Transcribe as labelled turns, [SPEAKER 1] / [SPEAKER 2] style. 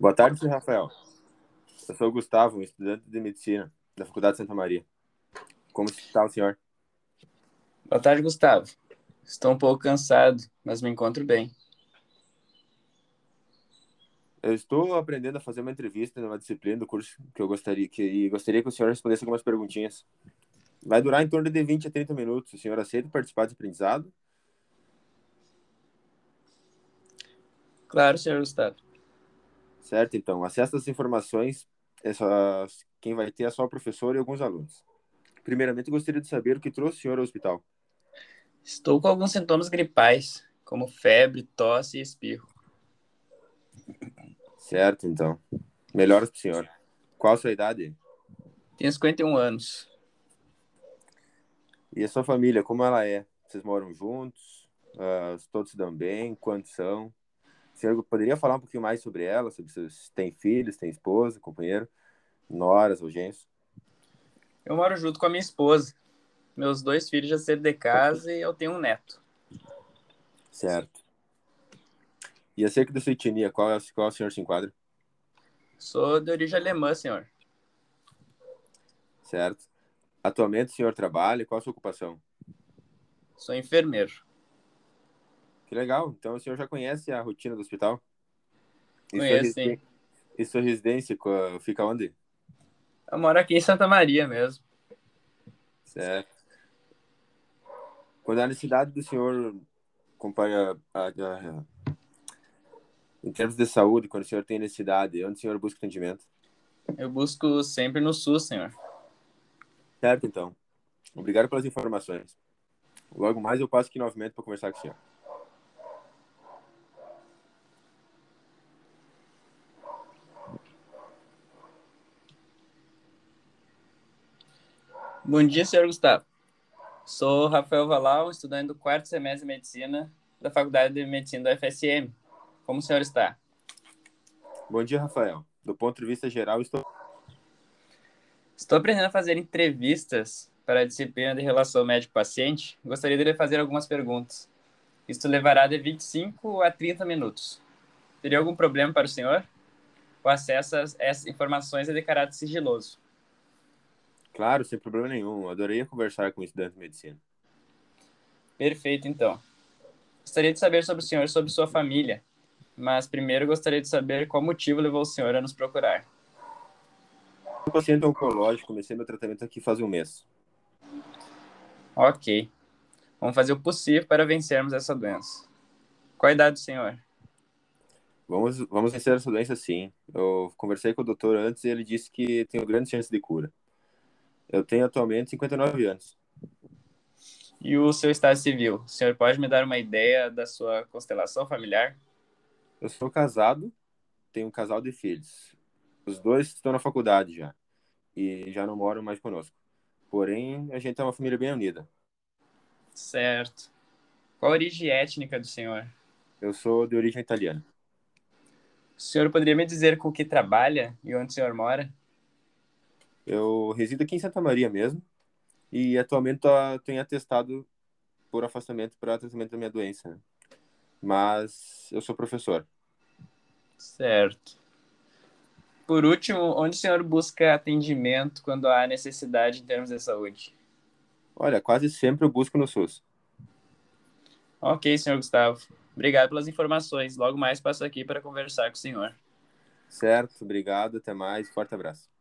[SPEAKER 1] Boa tarde, senhor Rafael. Eu sou o Gustavo, estudante de medicina da Faculdade de Santa Maria. Como está o senhor?
[SPEAKER 2] Boa tarde, Gustavo. Estou um pouco cansado, mas me encontro bem.
[SPEAKER 1] Eu estou aprendendo a fazer uma entrevista numa disciplina do curso que eu gostaria que e gostaria que o senhor respondesse algumas perguntinhas. Vai durar em torno de 20 a 30 minutos. O senhor aceita participar desse aprendizado?
[SPEAKER 2] Claro, senhor Gustavo.
[SPEAKER 1] Certo, então. Acesso às informações, essas, quem vai ter é só o professor e alguns alunos. Primeiramente, gostaria de saber o que trouxe o senhor ao hospital.
[SPEAKER 2] Estou com alguns sintomas gripais, como febre, tosse e espirro.
[SPEAKER 1] Certo, então. Melhoras para o senhor. Qual a sua idade?
[SPEAKER 2] Tenho 51 anos.
[SPEAKER 1] E a sua família, como ela é? Vocês moram juntos? Uh, todos se dão bem? Quantos são? O senhor poderia falar um pouquinho mais sobre ela? Sobre se tem filhos, tem esposa, companheiro, noras ou genros?
[SPEAKER 2] Eu moro junto com a minha esposa. Meus dois filhos já saíram de casa e eu tenho um neto.
[SPEAKER 1] Certo. E acerca da sua etnia, qual, é, qual o senhor se enquadra?
[SPEAKER 2] Sou de origem alemã, senhor.
[SPEAKER 1] Certo. Atualmente o senhor trabalha, qual a sua ocupação?
[SPEAKER 2] Sou enfermeiro.
[SPEAKER 1] Que legal. Então o senhor já conhece a rotina do hospital?
[SPEAKER 2] Conheço, sim.
[SPEAKER 1] E sua residência fica onde?
[SPEAKER 2] Eu moro aqui em Santa Maria mesmo.
[SPEAKER 1] Certo. Quando a necessidade do senhor acompanha a, a, em termos de saúde, quando o senhor tem necessidade, onde o senhor busca atendimento?
[SPEAKER 2] Eu busco sempre no SUS, senhor.
[SPEAKER 1] Certo, então. Obrigado pelas informações. Logo mais eu passo aqui novamente para conversar com o senhor.
[SPEAKER 2] Bom dia, senhor Gustavo. Sou Rafael Valau, estudante do quarto semestre de medicina da Faculdade de Medicina da FSM. Como o senhor está?
[SPEAKER 1] Bom dia, Rafael. Do ponto de vista geral, estou.
[SPEAKER 2] Estou aprendendo a fazer entrevistas para a disciplina de relação médico-paciente. Gostaria de lhe fazer algumas perguntas. Isto levará de 25 a 30 minutos. Teria algum problema para o senhor? O acesso a essas informações é de caráter sigiloso.
[SPEAKER 1] Claro, sem problema nenhum. Adoraria conversar com um estudante de medicina.
[SPEAKER 2] Perfeito, então. Gostaria de saber sobre o senhor e sobre sua família. Mas primeiro gostaria de saber qual motivo levou o senhor a nos procurar.
[SPEAKER 1] Sou paciente oncológico, comecei meu tratamento aqui faz um mês.
[SPEAKER 2] Ok. Vamos fazer o possível para vencermos essa doença. Qual a idade do senhor?
[SPEAKER 1] Vamos, vamos vencer essa doença sim. Eu conversei com o doutor antes e ele disse que tenho grande chance de cura. Eu tenho atualmente 59 anos.
[SPEAKER 2] E o seu estado civil? O senhor pode me dar uma ideia da sua constelação familiar?
[SPEAKER 1] Eu sou casado, tenho um casal de filhos. Os dois estão na faculdade já e já não moram mais conosco. Porém, a gente é uma família bem unida.
[SPEAKER 2] Certo. Qual a origem étnica do senhor?
[SPEAKER 1] Eu sou de origem italiana.
[SPEAKER 2] O senhor poderia me dizer com o que trabalha e onde o senhor mora?
[SPEAKER 1] Eu resido aqui em Santa Maria mesmo e atualmente tenho atestado por afastamento para tratamento da minha doença. Né? mas eu sou professor.
[SPEAKER 2] Certo. Por último, onde o senhor busca atendimento quando há necessidade em termos de saúde?
[SPEAKER 1] Olha, quase sempre eu busco no SUS.
[SPEAKER 2] Ok, senhor Gustavo. Obrigado pelas informações. Logo mais passo aqui para conversar com o senhor.
[SPEAKER 1] Certo, obrigado. Até mais. Forte abraço.